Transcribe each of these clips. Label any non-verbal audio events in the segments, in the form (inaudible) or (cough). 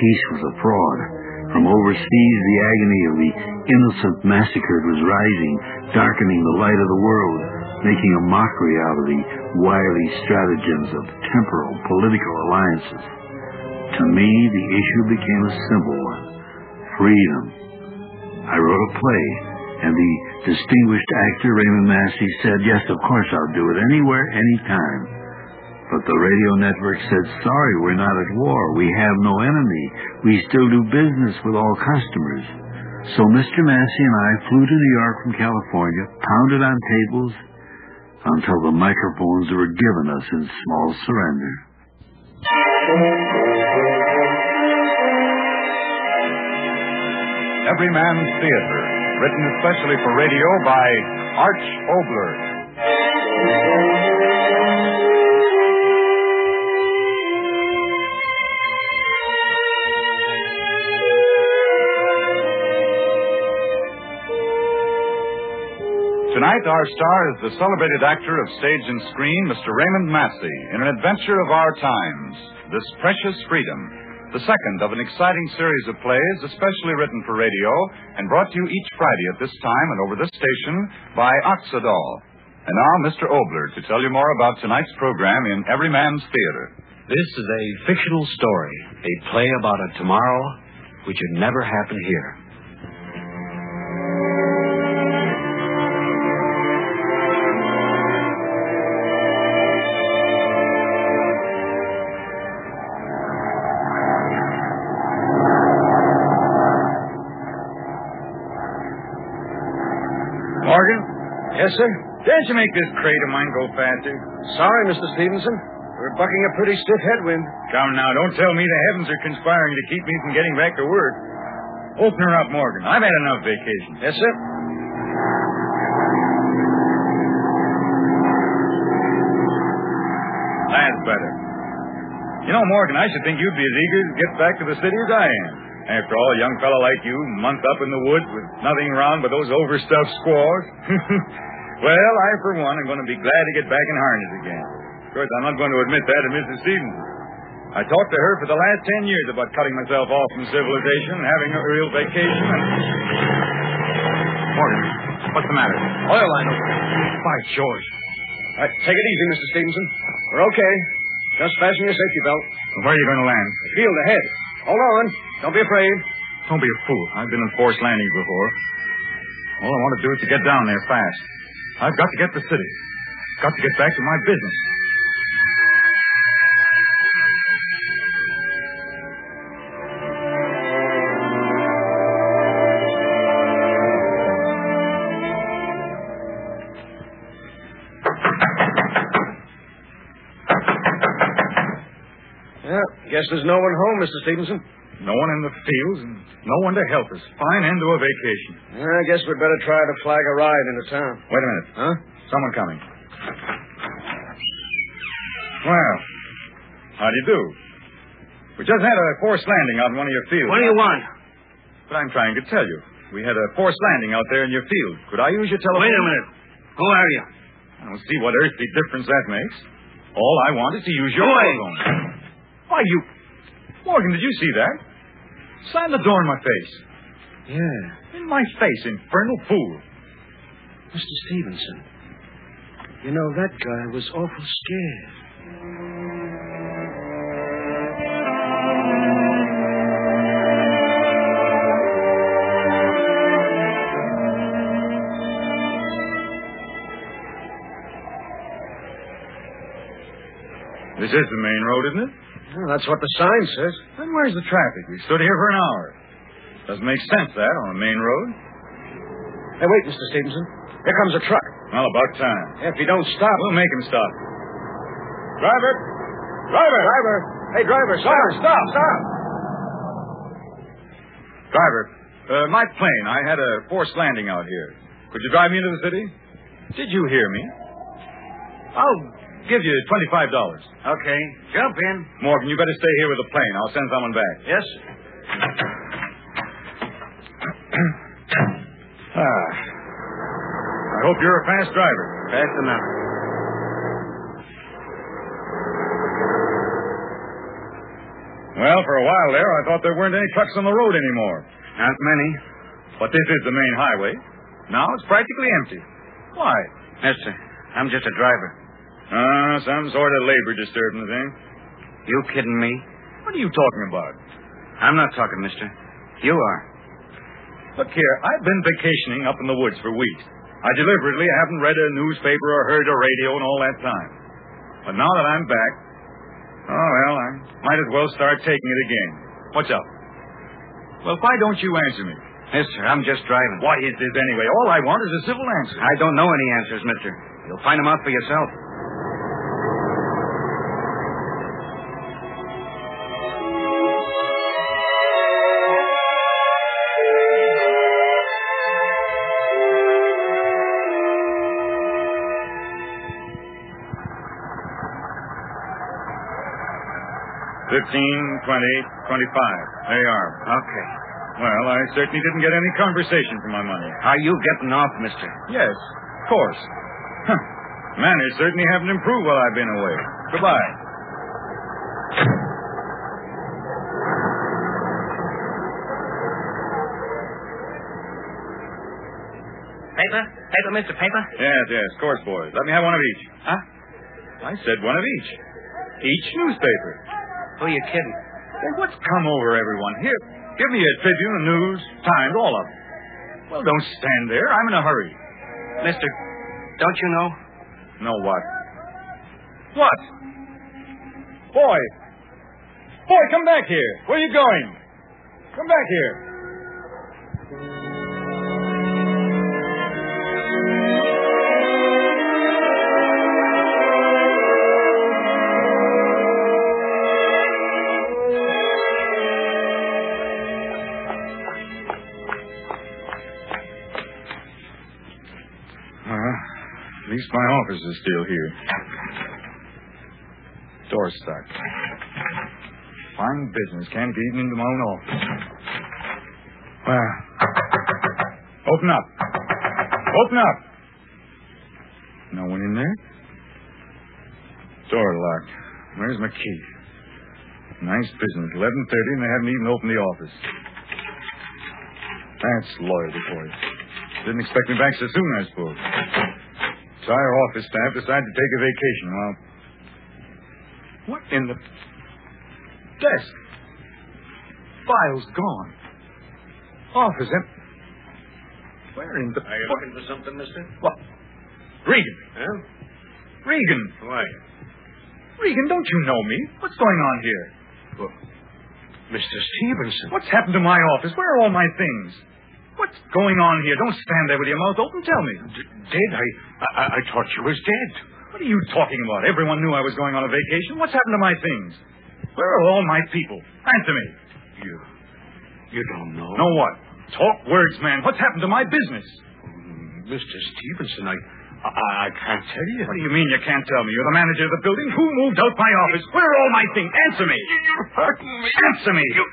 peace was a fraud. From overseas, the agony of the innocent massacred was rising, darkening the light of the world, making a mockery out of the wily stratagems of temporal political alliances. To me, the issue became a simple one freedom. I wrote a play, and the distinguished actor Raymond Massey said, Yes, of course I'll do it anywhere, anytime. But the radio network said, Sorry, we're not at war. We have no enemy. We still do business with all customers. So Mr. Massey and I flew to New York from California, pounded on tables until the microphones were given us in small surrender. Every Man's Theater, written especially for radio by Arch Oboler. Tonight, our star is the celebrated actor of stage and screen, Mr. Raymond Massey, in an adventure of our times, This Precious Freedom, the second of an exciting series of plays especially written for radio and brought to you each Friday at this time and over this station by Oxydol. And now, Mr. Oboler to tell you more about tonight's program in Everyman's Theater. This is a fictional story, a play about a tomorrow which would never happened here. Yes, sir. can't you make this crate of mine go faster? Sorry, Mr. Stevenson. We're bucking a pretty stiff headwind. Come now, don't tell me the heavens are conspiring to keep me from getting back to work. Open her up, Morgan. I've had enough vacation. Yes, sir. That's better. You know, Morgan, I should think you'd be as eager to get back to the city as I am. After all, a young fellow like you, month up in the woods with nothing around but those overstuffed squaws. (laughs) well, I, for one, am going to be glad to get back in harness again. Of course, I'm not going to admit that to Mrs. Stevenson. I talked to her for the last ten years about cutting myself off from civilization, and having a real vacation, and... Morgan, what's the matter? Oil line open. By George. All right, take it easy, Mr. Stevenson. We're okay. Just fasten your safety belt. Where are you going to land? Field ahead. Hold on. Don't be afraid. Don't be a fool. I've been in forced landings before. All I want to do is to get down there fast. I've got to get to the city. Got to get back to my business. Guess there's no one home, Mr. Stevenson. No one in the fields and no one to help us. Fine end to a vacation. I guess we'd better try to flag a ride into town. Wait a minute. Huh? Someone coming. Well, how do you do? We just had a forced landing out in one of your fields. What do you want? But I'm trying to tell you. We had a forced landing out there in your field. Could I use your telephone? Wait a minute. Who are you? I don't see what earthly difference that makes. All I want is to use your Go away. telephone. Why, you... Morgan, did you see that? Slam the door in my face. Yeah, In my face, infernal fool. Mr. Stevenson. You know, that guy was awful scared. This is the main road, isn't it? Well, that's what the sign says. Then where's the traffic? We stood here for an hour. Doesn't make sense, that, on a main road. Hey, wait, Mr. Stevenson. Here comes a truck. Well, about time. If you don't stop. We'll make him stop. Driver! Driver! Driver! Hey, driver, stop! Stop! Stop! Driver, uh, my plane. I had a forced landing out here. Could you drive me into the city? Did you hear me? I'll give you $25. Okay, jump in. Morgan, you better stay here with the plane. I'll send someone back. Yes? Ah. I hope you're a fast driver. Fast enough. Well, for a while there, I thought there weren't any trucks on the road anymore. Not many. But this is the main highway. Now it's practically empty. Why? Mister, I'm just a driver. Ah, some sort of labor disturbance, eh? You kidding me? What are you talking about? I'm not talking, mister. You are. Look here, I've been vacationing up in the woods for weeks. I deliberately haven't read a newspaper or heard a radio in all that time. But now that I'm back, oh, well, I might as well start taking it again. What's up? Well, why don't you answer me? Mister, I'm just driving. What is this anyway? All I want is a civil answer. I don't know any answers, mister. You'll find them out for yourself. Fifteen, twenty, twenty-five. There you are. Okay. Well, I certainly didn't get any conversation for my money. Are you getting off, mister? Yes, of course. Huh. Manners certainly haven't improved while I've been away. Goodbye. Paper? Paper, Mr. Paper? Yes, yes, of course, boys. Let me have one of each. Huh? I said one of each. Each newspaper. Who are you kidding? Hey, what's come over everyone? Here, give me a Tribune, a News, Times, all of them. Well, don't stand there. I'm in a hurry. Mister, don't you know? Know what? What? Boy. Boy, come back here. Where are you going? Come back here. Office is still here. Door's stuck. Fine business. Can't get even into my own office. Well, open up. Open up. No one in there? Door locked. Where's my key? Nice business. Eleven thirty, and they haven't even opened the office. That's loyalty for you. Didn't expect me back so soon, I suppose. Entire office staff decided to take a vacation. Well, what in the desk? Files gone. Office empty. Where in the? Are you looking for something, mister? What? Regan. Huh? Regan. Why? Regan, don't you know me? What's going on here? Well, Mr. Stevenson. What's happened to my office? Where are all my things? What's going on here? Don't stand there with your mouth open. Tell me. D- dead? I, I I thought you was dead. What are you talking about? Everyone knew I was going on a vacation. What's happened to my things? Where are all my people? Answer me. You you don't know? Know what? Talk words, man. What's happened to my business? Mr. Stevenson, I, I I can't tell you. What do you mean you can't tell me? You're the manager of the building. Who moved out my office? Where are all my things? Answer me. You're hurting me. Answer me. You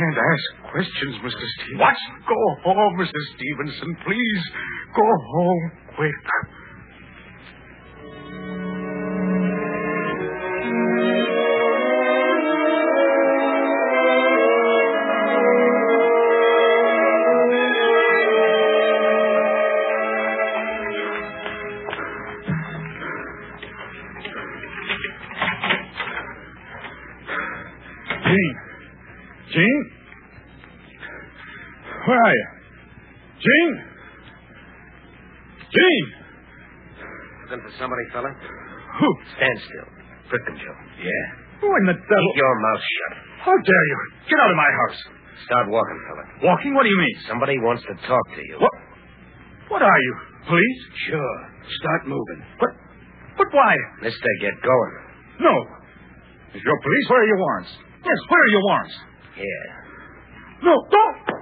can't ask questions, Mr. Stevenson. What? Go home, Mr. Stevenson, please. Go home quick. Stand still. Frickenjoe. Yeah. Who in the devil? Keep your mouth shut. How dare you? Get out of my house. Start walking, fella. Walking? What do you mean? Somebody wants to talk to you. What? What are you? Police? Sure. Start moving. But, but why? Mister, get going. No. If you're police, where are your warrants? Yes, where are your warrants? Yeah. No, don't.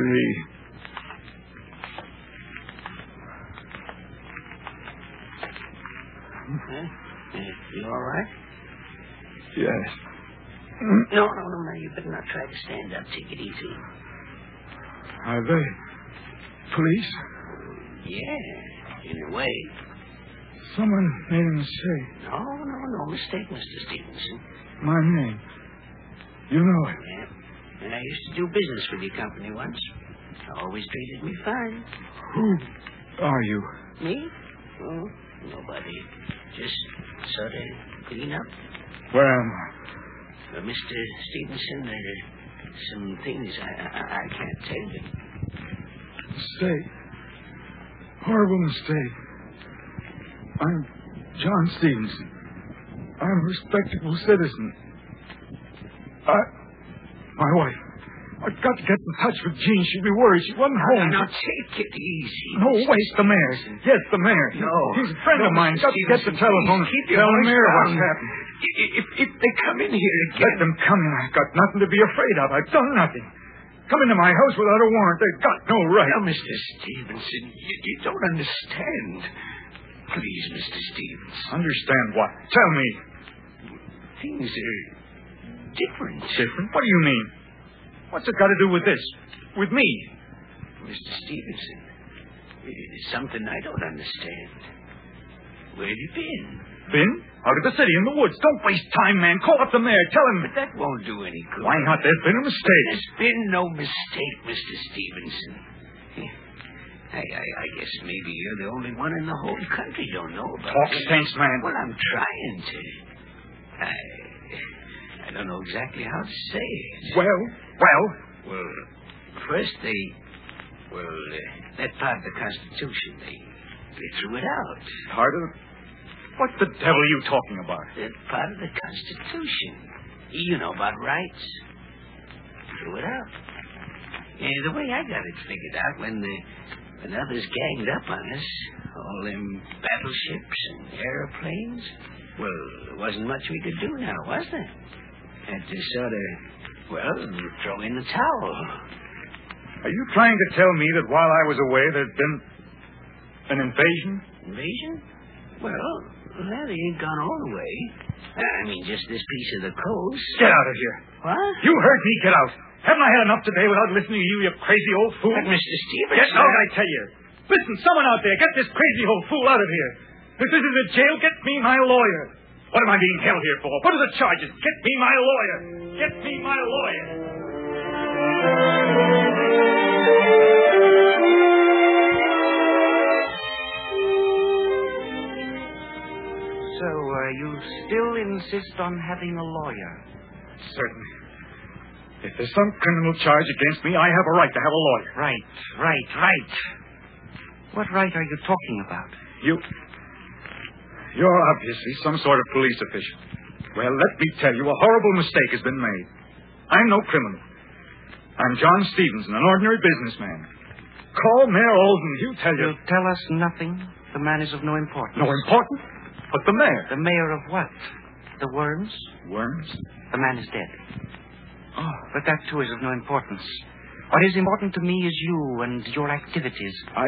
Did? You all right? Yes. No, no, no, no. You better not try to stand up. Take it easy. Are they police? Yeah, in a way. Someone made a mistake. No, no, no mistake, Mr. Stevenson. My name. You know it. Yeah. And I used to do business with your company once. You Always treated me fine. Who are you? Me? Oh, nobody. Just sort of clean up. Where am I? Uh, Mr. Stevenson, there are some things I, I, I can't tell you. Mistake. Horrible mistake. I'm John Stevenson. I'm a respectable citizen. I. My wife. I've got to get in touch with Jean. She'd be worried. She wasn't home. Now, take it easy. No, Mr. wait, the mayor. Yes, the mayor. No. He's a friend No, of mine. Got to get the telephone. keep your Tell the mayor what's happened. If, if they come in here again. Let them come in. I've got nothing to be afraid of. I've done nothing. Come into my house without a warrant. They've got no right. Now, Mr. Stevenson, you, you don't understand. Please, Mr. Stevenson. Understand what? Tell me. Things are different. Different? What do you mean? What's it got to do with this? With me? Mr. Stevenson, it's something I don't understand. Where have you been? Been? Out of the city, in the woods. Don't waste time, man. Call up the mayor. Tell him. But that won't do any good. Why not? There's been a mistake. There's been no mistake, Mr. Stevenson. I, I, I guess maybe you're the only one in the whole country don't know about Talk it. sense, man. Well, I'm trying to. I, I don't know exactly how to say it. Well, well. Well, first they, well, uh, that part of the Constitution, they, they threw it out. Part of. What the devil are you talking about? That part of the Constitution. You know about rights. Threw it out. And the way I got it figured out, when the when others ganged up on us, all them battleships and airplanes, well, there wasn't much we could do now, was there? Had to sort of, well, throw in the towel. Are you trying to tell me that while I was away, there's been an invasion? Invasion? Well, that ain't gone all the way. I mean, just this piece of the coast. Get out of here. What? You heard me. Get out. Haven't I had enough today without listening to you, you crazy old fool? But, Mr. Stevenson. Get out, I tell you. Listen, someone out there, get this crazy old fool out of here. If this is a jail, get me my lawyer. What am I being held here for? What are the charges? Get me my lawyer. Get me my lawyer. So, uh, you still insist on having a lawyer? Certainly. If there's some criminal charge against me, I have a right to have a lawyer. Right, right, right. What right are you talking about? You. You're obviously some sort of police official. Well, let me tell you, a horrible mistake has been made. I'm no criminal. I'm John Stevenson, an ordinary businessman. Call Mayor Olden. He'll tell you. You'll tell us nothing? The man is of no importance. No important? But the mayor. The mayor of what? The worms? Worms? The man is dead. Oh, But that, too, is of no importance. What is important to me is you and your activities. I.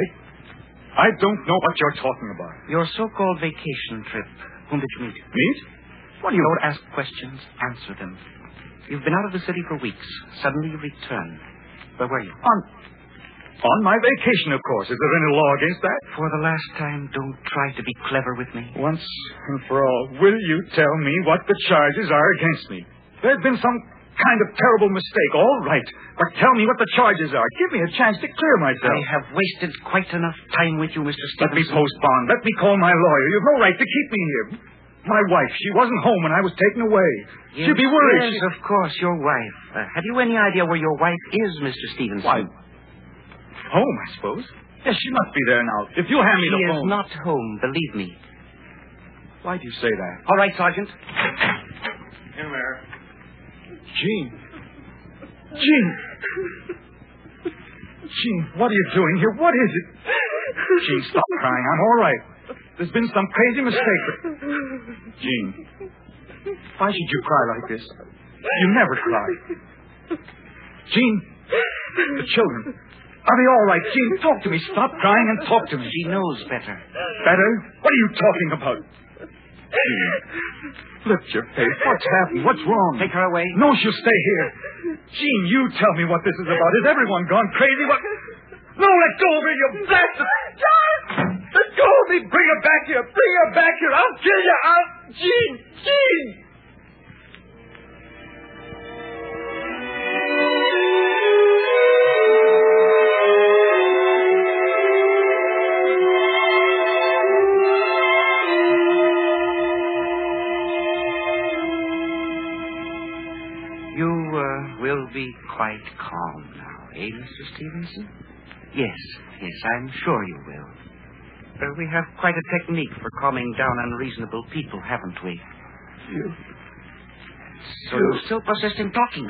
I don't know what you're talking about. Your so-called vacation trip. Whom did you meet? Meet? What do you. Don't ask questions. Answer them. You've been out of the city for weeks. Suddenly you return. Where were you? On. On my vacation, of course. Is there any law against that? For the last time, don't try to be clever with me. Once and for all, will you tell me what the charges are against me? There's been some kind of terrible mistake, all right. But tell me what the charges are. Give me a chance to clear myself. I have wasted quite enough time with you, Mr. Stevenson. Let me Stevenson. postpone. Let me call my lawyer. You've no right to keep me here. My wife, she wasn't home when I was taken away. Yes, She'd be worried. Yes, She- of course, your wife. Uh, have you any idea where your wife is, Mr. Stevenson? Why? Home, I suppose. Yes, she must be there now. If you'll hand me She the is not home, believe me. Why do you say that? All right, Sergeant. In there. Jean. Jean. Jean, what are you doing here? What is it? Jean, stop crying. I'm all right. There's been some crazy mistake. Jean, why should you cry like this? You never cry. Jean, The children. Are they all right? Jean, talk to me. Stop crying and talk to me. She knows better. Better? What are you talking about? Jean, (laughs) lift your face. What's happened? What's wrong? Take her away. No, she'll stay here. Jean, you tell me what this is about. Is everyone gone crazy? What? No, let go of her, you bastard! John! Let go of me! Bring her back here! Bring her back here! I'll kill you! I'll... Jean! Jean! Quite calm now, eh, Mr. Stevenson? Yes, yes, I'm sure you will. Uh, we have quite a technique for calming down unreasonable people, haven't we? You... So you still persist in talking.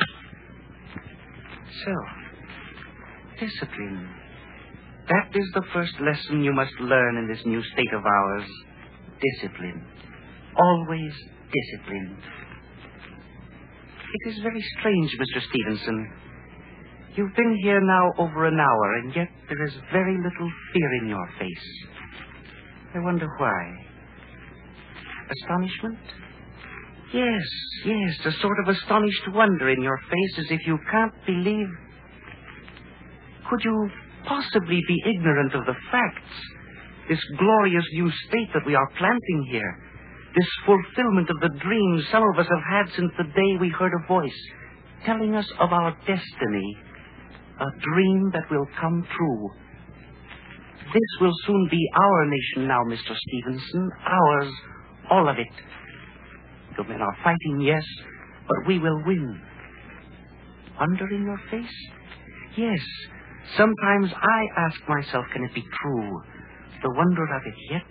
So, discipline. That is the first lesson you must learn in this new state of ours. Discipline. Always discipline. It is very strange, Mr. Stevenson. You've been here now over an hour, and yet there is very little fear in your face. I wonder why. Astonishment? Yes, yes, a sort of astonished wonder in your face as if you can't believe. Could you possibly be ignorant of the facts? This glorious new state that we are planting here. This fulfillment of the dreams some of us have had since the day we heard a voice telling us of our destiny. A dream that will come true. This will soon be our nation now, Mr. Stevenson. Ours. All of it. The men are fighting, yes, but we will win. Wonder in your face? Yes. Sometimes I ask myself, can it be true? The wonder of it, yet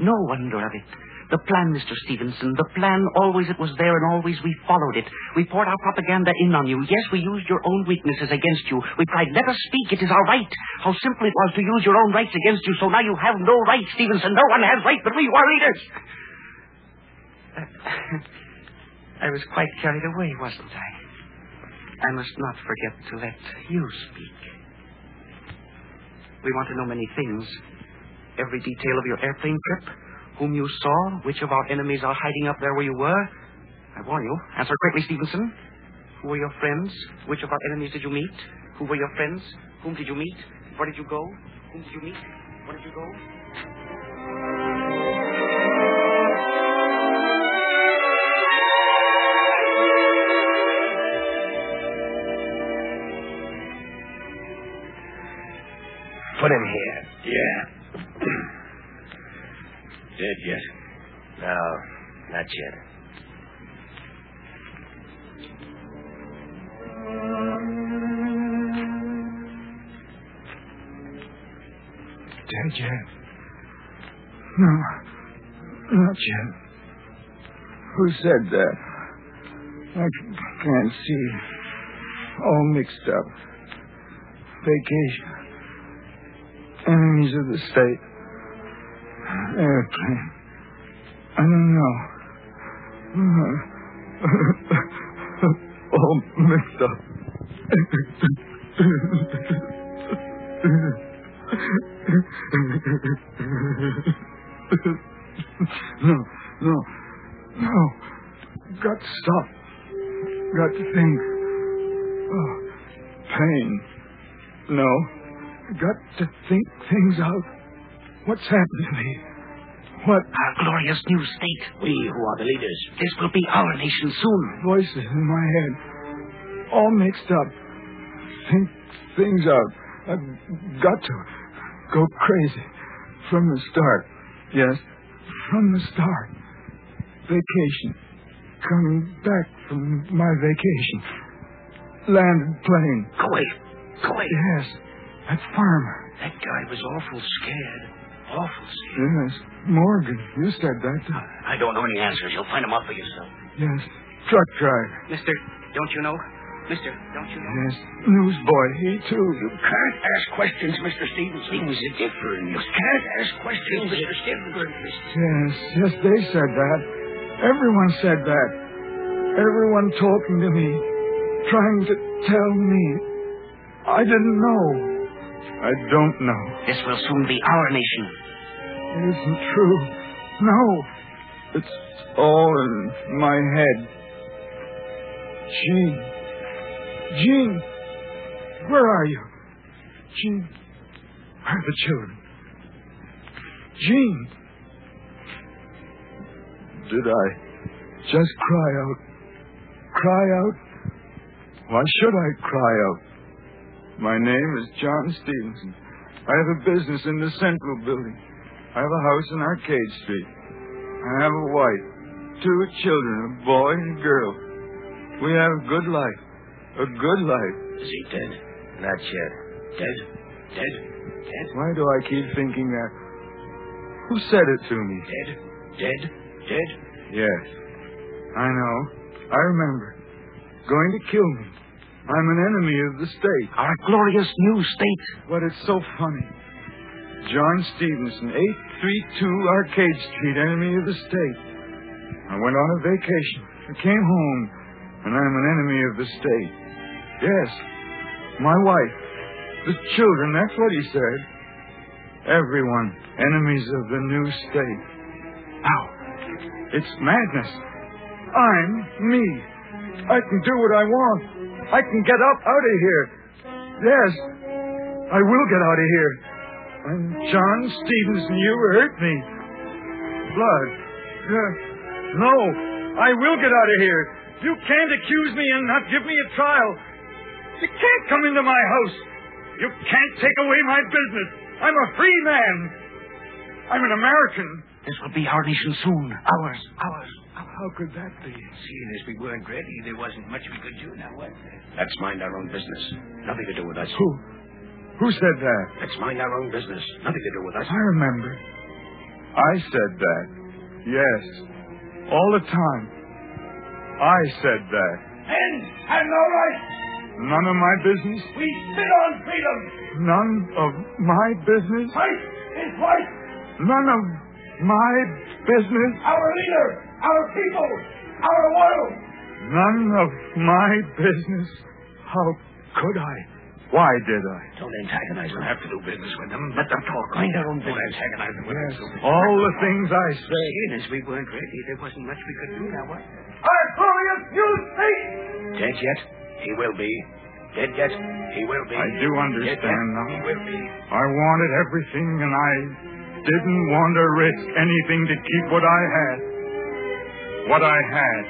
no wonder of it. The plan, Mr. Stevenson, the plan, always it was there and always we followed it. We poured our propaganda in on you. Yes, we used your own weaknesses against you. We cried, let us speak, it is our right. How simple it was to use your own rights against you, so now you have no right, Stevenson. No one has right but we who are leaders. (laughs) I was quite carried away, wasn't I? I must not forget to let you speak. We want to know many things. Every detail of your airplane trip, whom you saw, which of our enemies are hiding up there where you were. I warn you. Answer quickly, Stevenson. Who were your friends? Which of our enemies did you meet? Who were your friends? Whom did you meet? Where did you go? Whom did you meet? Where did you go? Who said that? I can't see. All mixed up. Vacation. Enemies of the state. Airplane. I don't know. (laughs) All mixed up. (laughs) No, no, no. Got to stop. Got to think. Oh, pain. No. Got to think things out. What's happened to me? What Our glorious new state. We who are the leaders. This will be our nation soon. voices in my head? All mixed up. Think things out. I've got to go crazy. From the start. Yes, from the start. Vacation. Coming back from my vacation. Landed plane. Go away. Go away. Yes, that farmer. That guy was awful scared. Awful scared. Yes, Morgan. You said that. I don't know any answers. You'll find them out for yourself. Yes, truck driver. Mister, don't you know? Mister, don't you know? Yes, newsboy. He too. You can't ask questions, Mr. Stevens. Things are different. You can't ask questions, Mr. Stevens. Yes, yes, they said that. Everyone said that. Everyone talking to me, trying to tell me. I didn't know. I don't know. This will soon be our nation. It isn't true. No. It's all in my head. Jean. Jean. Where are you? Jean. Where are the children? Jean. Did I just cry out? Cry out? Why should I cry out? My name is John Stevenson. I have a business in the Central Building. I have a house in Arcade Street. I have a wife, two children, a boy and a girl. We have a good life. A good life. Is he dead? Not yet. Dead? Dead? Dead? Why do I keep thinking that? Who said it to me? Dead? Dead? Dead? Yes. I know. I remember. Going to kill me. I'm an enemy of the state. Our glorious new state. But it's so funny. John Stevenson, 832 Arcade Street, enemy of the state. I went on a vacation. I came home, and I'm an enemy of the state. Yes. My wife. The children, that's what he said. Everyone, enemies of the new state. Ow. It's madness. I'm me. I can do what I want. I can get up out of here. Yes, I will get out of here. And John Stevenson, you hurt me. Blood. Yeah. No, I will get out of here. You can't accuse me and not give me a trial. You can't come into my house. You can't take away my business. I'm a free man. I'm an American. This will be our nation soon. Ours. Ours. How could that be? Seeing as we weren't ready, there wasn't much we could do now, was there? Let's mind our own business. Nothing to do with us. Who? Who said that? Let's mind our own business. Nothing to do with us. I remember. I said that. Yes. All the time. I said that. Men have no right. None of my business. We spit on freedom. None of my business. Right is right. None of my business. Our leader, our people, our world. None of my business. How could I? Why did I? Don't antagonize them. Have to do business with them. Let them talk. Mind our own business. antagonize them with Yes. them. All the things I say. Seeing as we weren't ready, there wasn't much we could do now, was there? Our glorious new state! Dead yet? He will be. Dead yet? He will be. I do understand now. He will be. I wanted everything, and I didn't want to risk anything to keep what I had. What I had.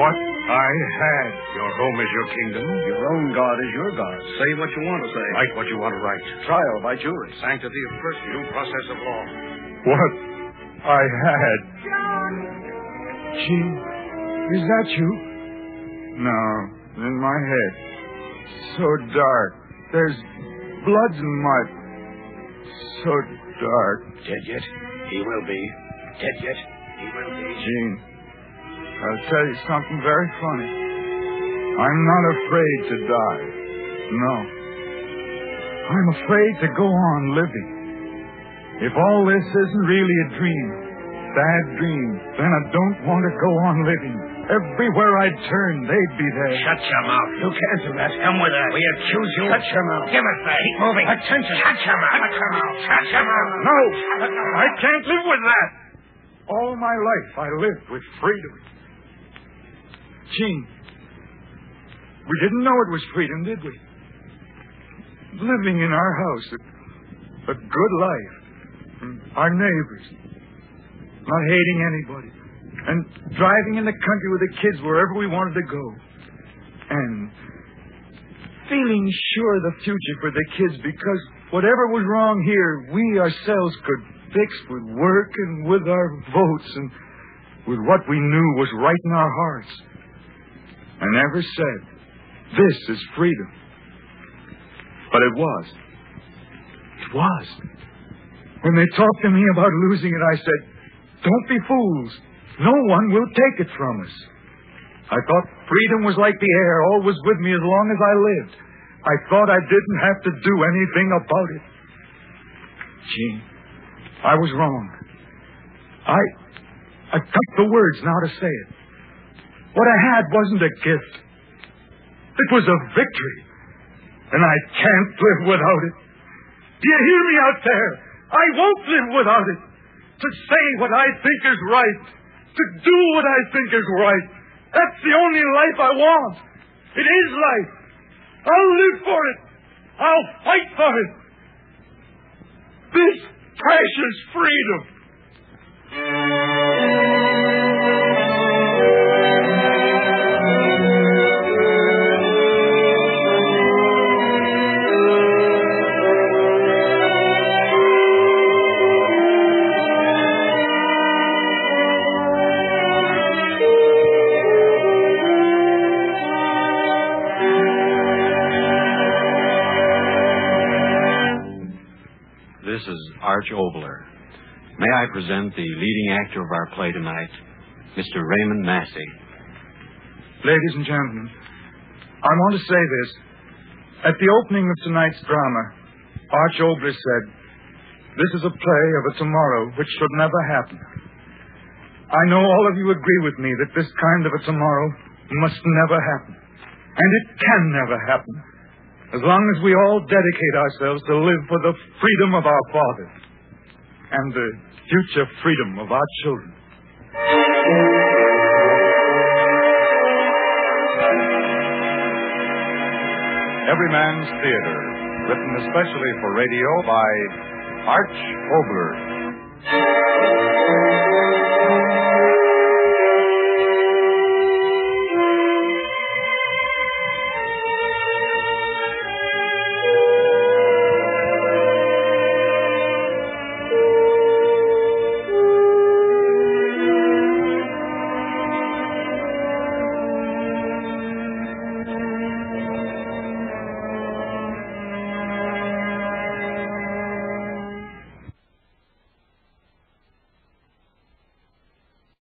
What I had. Your home is your kingdom. Your own God is your God. Say what you want to say. Write what you want to write. Trial by jury. Sanctity of person, due process of law. What I had. Jean, is that you? No, in my head. So dark. There's blood and mud. So dark. Dead yet? He will be. Dead yet? He will be. Jean, I'll tell you something very funny. I'm not afraid to die. No. I'm afraid to go on living. If all this isn't really a dream, bad dream, then I don't want to go on living. Everywhere I turn, they'd be there. Shut your mouth. You can't do that. Come with us. We accuse you. Shut your mouth. Give us that. Keep moving. Attention. Shut your mouth. Shut your mouth. Shut your mouth. No, I can't live with that. All my life I lived with freedom. Jean, we didn't know it was freedom, did we? Living in our house, a, a good life, our neighbors, not hating anybody, and driving in the country with the kids wherever we wanted to go, and feeling sure of the future for the kids because whatever was wrong here, we ourselves could fix with work and with our votes and with what we knew was right in our hearts. I never said, this is freedom. But it was. It was. When they talked to me about losing it, I said, don't be fools. No one will take it from us. I thought freedom was like the air, always with me as long as I lived. I thought I didn't have to do anything about it. Jean, I was wrong. I, I've got the words now to say it. What I had wasn't a gift. It was a victory. and I can't live without it. Do you hear me out there? I won't live without it. To say what I think is right, to do what I think is right. That's the only life I want. It is life. I'll live for it. I'll fight for it. This precious freedom. Present the leading actor of our play tonight, Mr. Raymond Massey. Ladies and gentlemen, I want to say this. At the opening of tonight's drama, Arch Oboler said, This is a play of a tomorrow which should never happen. I know all of you agree with me that this kind of a tomorrow must never happen. And it can never happen. As long as we all dedicate ourselves to live for the freedom of our fathers and the future freedom of our children. Every Man's Theater, written especially for radio by Arch Oboler.